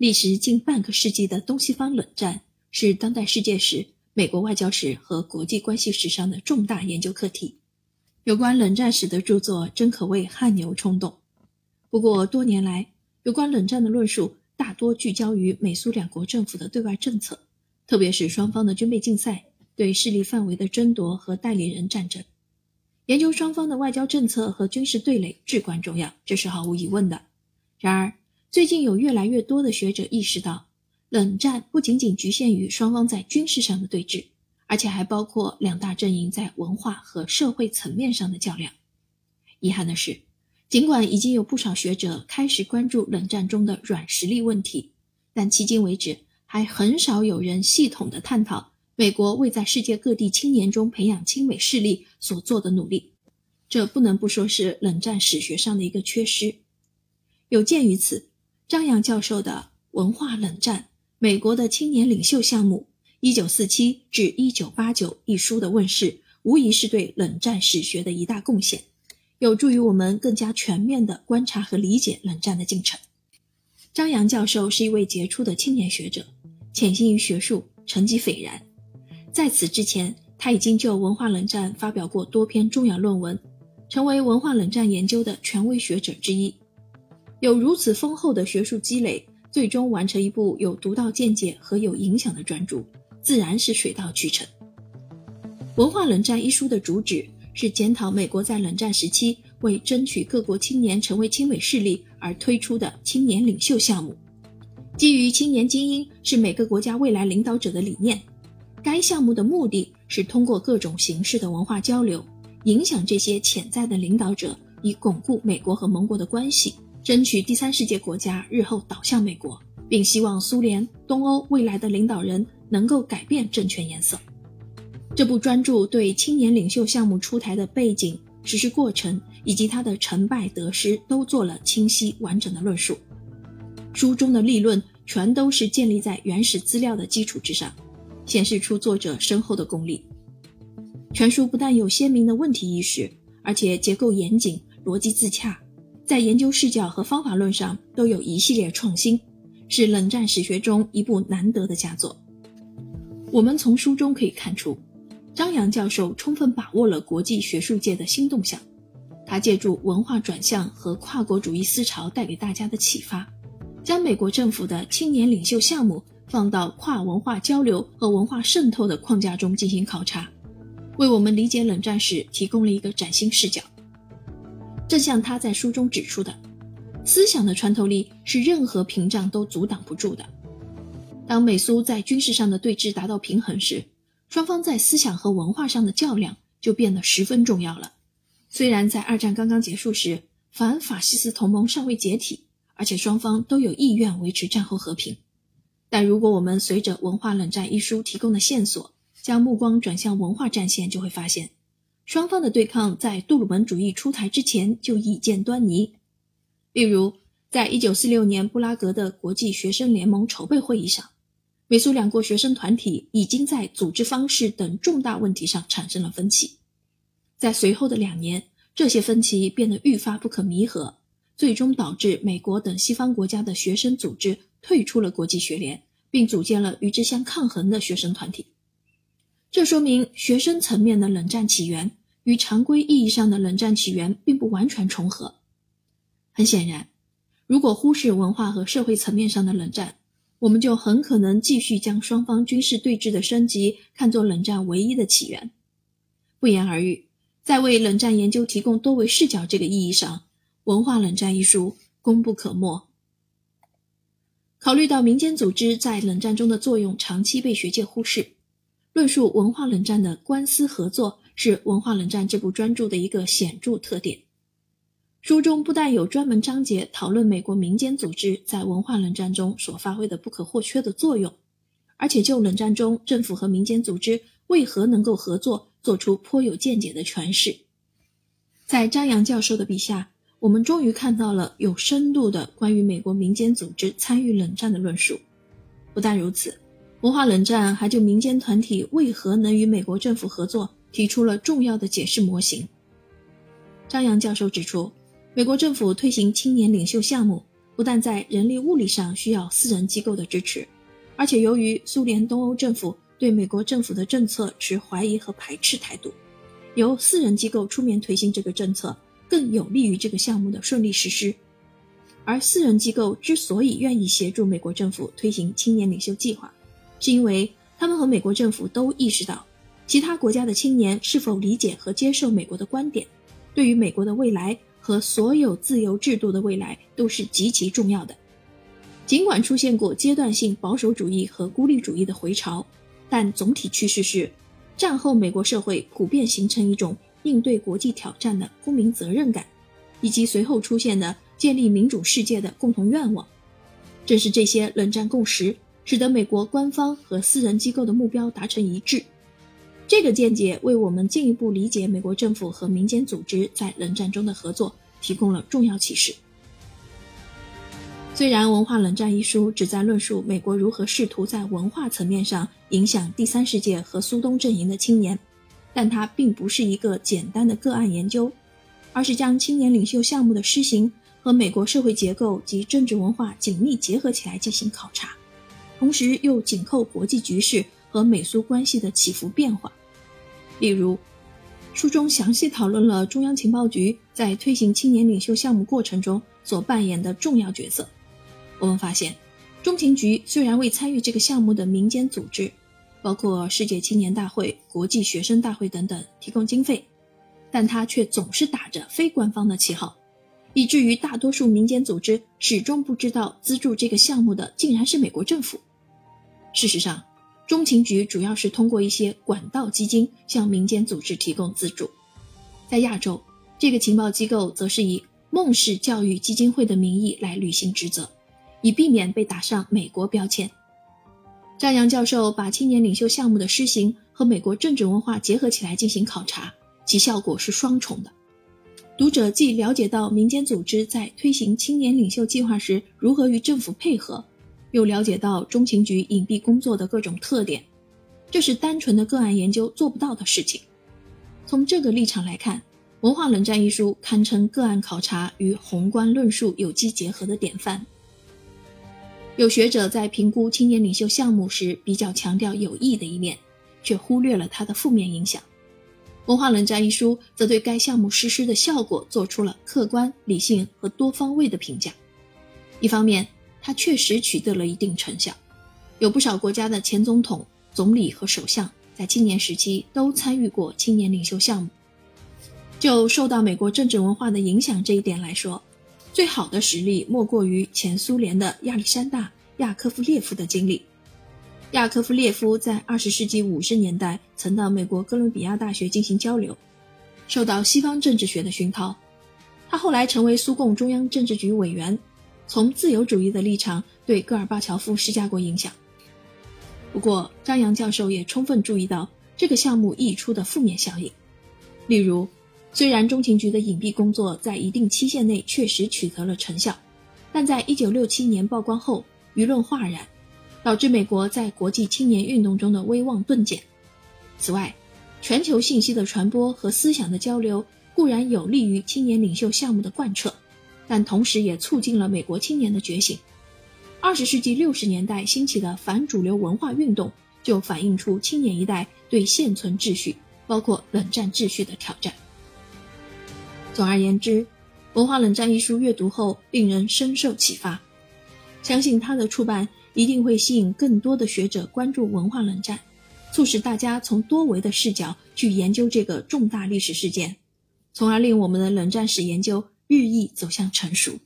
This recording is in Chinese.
历时近半个世纪的东西方冷战是当代世界史、美国外交史和国际关系史上的重大研究课题。有关冷战史的著作真可谓汗牛充栋。不过多年来，有关冷战的论述大多聚焦于美苏两国政府的对外政策，特别是双方的军备竞赛、对势力范围的争夺和代理人战争。研究双方的外交政策和军事对垒至关重要，这是毫无疑问的。然而，最近有越来越多的学者意识到，冷战不仅仅局限于双方在军事上的对峙，而且还包括两大阵营在文化和社会层面上的较量。遗憾的是，尽管已经有不少学者开始关注冷战中的软实力问题，但迄今为止还很少有人系统的探讨。美国为在世界各地青年中培养亲美势力所做的努力，这不能不说是冷战史学上的一个缺失。有鉴于此，张扬教授的《文化冷战：美国的青年领袖项目 （1947 至 1989）》一书的问世，无疑是对冷战史学的一大贡献，有助于我们更加全面地观察和理解冷战的进程。张扬教授是一位杰出的青年学者，潜心于学术，成绩斐然。在此之前，他已经就文化冷战发表过多篇重要论文，成为文化冷战研究的权威学者之一。有如此丰厚的学术积累，最终完成一部有独到见解和有影响的专著，自然是水到渠成。《文化冷战》一书的主旨是检讨美国在冷战时期为争取各国青年成为亲美势力而推出的青年领袖项目，基于青年精英是每个国家未来领导者的理念。该项目的目的是通过各种形式的文化交流，影响这些潜在的领导者，以巩固美国和盟国的关系，争取第三世界国家日后倒向美国，并希望苏联、东欧未来的领导人能够改变政权颜色。这部专著对青年领袖项目出台的背景、实施过程以及它的成败得失都做了清晰完整的论述。书中的立论全都是建立在原始资料的基础之上。显示出作者深厚的功力。全书不但有鲜明的问题意识，而且结构严谨、逻辑自洽，在研究视角和方法论上都有一系列创新，是冷战史学中一部难得的佳作。我们从书中可以看出，张扬教授充分把握了国际学术界的新动向，他借助文化转向和跨国主义思潮带给大家的启发，将美国政府的青年领袖项目。放到跨文化交流和文化渗透的框架中进行考察，为我们理解冷战史提供了一个崭新视角。正像他在书中指出的，思想的穿透力是任何屏障都阻挡不住的。当美苏在军事上的对峙达到平衡时，双方在思想和文化上的较量就变得十分重要了。虽然在二战刚刚结束时，反法西斯同盟尚未解体，而且双方都有意愿维持战后和平。但如果我们随着《文化冷战》一书提供的线索，将目光转向文化战线，就会发现，双方的对抗在杜鲁门主义出台之前就已见端倪。例如，在一九四六年布拉格的国际学生联盟筹备会议上，美苏两国学生团体已经在组织方式等重大问题上产生了分歧。在随后的两年，这些分歧变得愈发不可弥合，最终导致美国等西方国家的学生组织。退出了国际学联，并组建了与之相抗衡的学生团体。这说明学生层面的冷战起源与常规意义上的冷战起源并不完全重合。很显然，如果忽视文化和社会层面上的冷战，我们就很可能继续将双方军事对峙的升级看作冷战唯一的起源。不言而喻，在为冷战研究提供多维视角这个意义上，《文化冷战》一书功不可没。考虑到民间组织在冷战中的作用长期被学界忽视，论述文化冷战的官司合作是文化冷战这部专著的一个显著特点。书中不但有专门章节讨论美国民间组织在文化冷战中所发挥的不可或缺的作用，而且就冷战中政府和民间组织为何能够合作做出颇有见解的诠释。在张扬教授的笔下。我们终于看到了有深度的关于美国民间组织参与冷战的论述。不但如此，文化冷战还就民间团体为何能与美国政府合作提出了重要的解释模型。张扬教授指出，美国政府推行青年领袖项目，不但在人力物力上需要私人机构的支持，而且由于苏联东欧政府对美国政府的政策持怀疑和排斥态度，由私人机构出面推行这个政策，更有利于这个项目的顺利实施。而私人机构之所以愿意协助美国政府推行青年领袖计划，是因为他们和美国政府都意识到，其他国家的青年是否理解和接受美国的观点，对于美国的未来和所有自由制度的未来都是极其重要的。尽管出现过阶段性保守主义和孤立主义的回潮，但总体趋势是，战后美国社会普遍形成一种应对国际挑战的公民责任感，以及随后出现的。建立民主世界的共同愿望，正是这些冷战共识，使得美国官方和私人机构的目标达成一致。这个见解为我们进一步理解美国政府和民间组织在冷战中的合作提供了重要启示。虽然《文化冷战》一书旨在论述美国如何试图在文化层面上影响第三世界和苏东阵营的青年，但它并不是一个简单的个案研究，而是将青年领袖项目的施行。和美国社会结构及政治文化紧密结合起来进行考察，同时又紧扣国际局势和美苏关系的起伏变化。例如，书中详细讨论了中央情报局在推行青年领袖项目过程中所扮演的重要角色。我们发现，中情局虽然为参与这个项目的民间组织，包括世界青年大会、国际学生大会等等提供经费，但它却总是打着非官方的旗号。以至于大多数民间组织始终不知道资助这个项目的竟然是美国政府。事实上，中情局主要是通过一些管道基金向民间组织提供资助。在亚洲，这个情报机构则是以孟氏教育基金会的名义来履行职责，以避免被打上美国标签。张扬教授把青年领袖项目的施行和美国政治文化结合起来进行考察，其效果是双重的。读者既了解到民间组织在推行青年领袖计划时如何与政府配合，又了解到中情局隐蔽工作的各种特点，这是单纯的个案研究做不到的事情。从这个立场来看，《文化冷战》一书堪称个案考察与宏观论述有机结合的典范。有学者在评估青年领袖项目时比较强调有益的一面，却忽略了它的负面影响。文化冷战一书则对该项目实施的效果做出了客观、理性和多方位的评价。一方面，它确实取得了一定成效，有不少国家的前总统、总理和首相在青年时期都参与过青年领袖项目。就受到美国政治文化的影响这一点来说，最好的实例莫过于前苏联的亚历山大·亚科夫列夫的经历。亚科夫列夫在二十世纪五十年代曾到美国哥伦比亚大学进行交流，受到西方政治学的熏陶。他后来成为苏共中央政治局委员，从自由主义的立场对戈尔巴乔夫施加过影响。不过，张扬教授也充分注意到这个项目溢出的负面效应，例如，虽然中情局的隐蔽工作在一定期限内确实取得了成效，但在一九六七年曝光后，舆论哗然。导致美国在国际青年运动中的威望顿减。此外，全球信息的传播和思想的交流固然有利于青年领袖项目的贯彻，但同时也促进了美国青年的觉醒。二十世纪六十年代兴起的反主流文化运动，就反映出青年一代对现存秩序，包括冷战秩序的挑战。总而言之，《文化冷战》一书阅读后令人深受启发，相信它的出版。一定会吸引更多的学者关注文化冷战，促使大家从多维的视角去研究这个重大历史事件，从而令我们的冷战史研究日益走向成熟。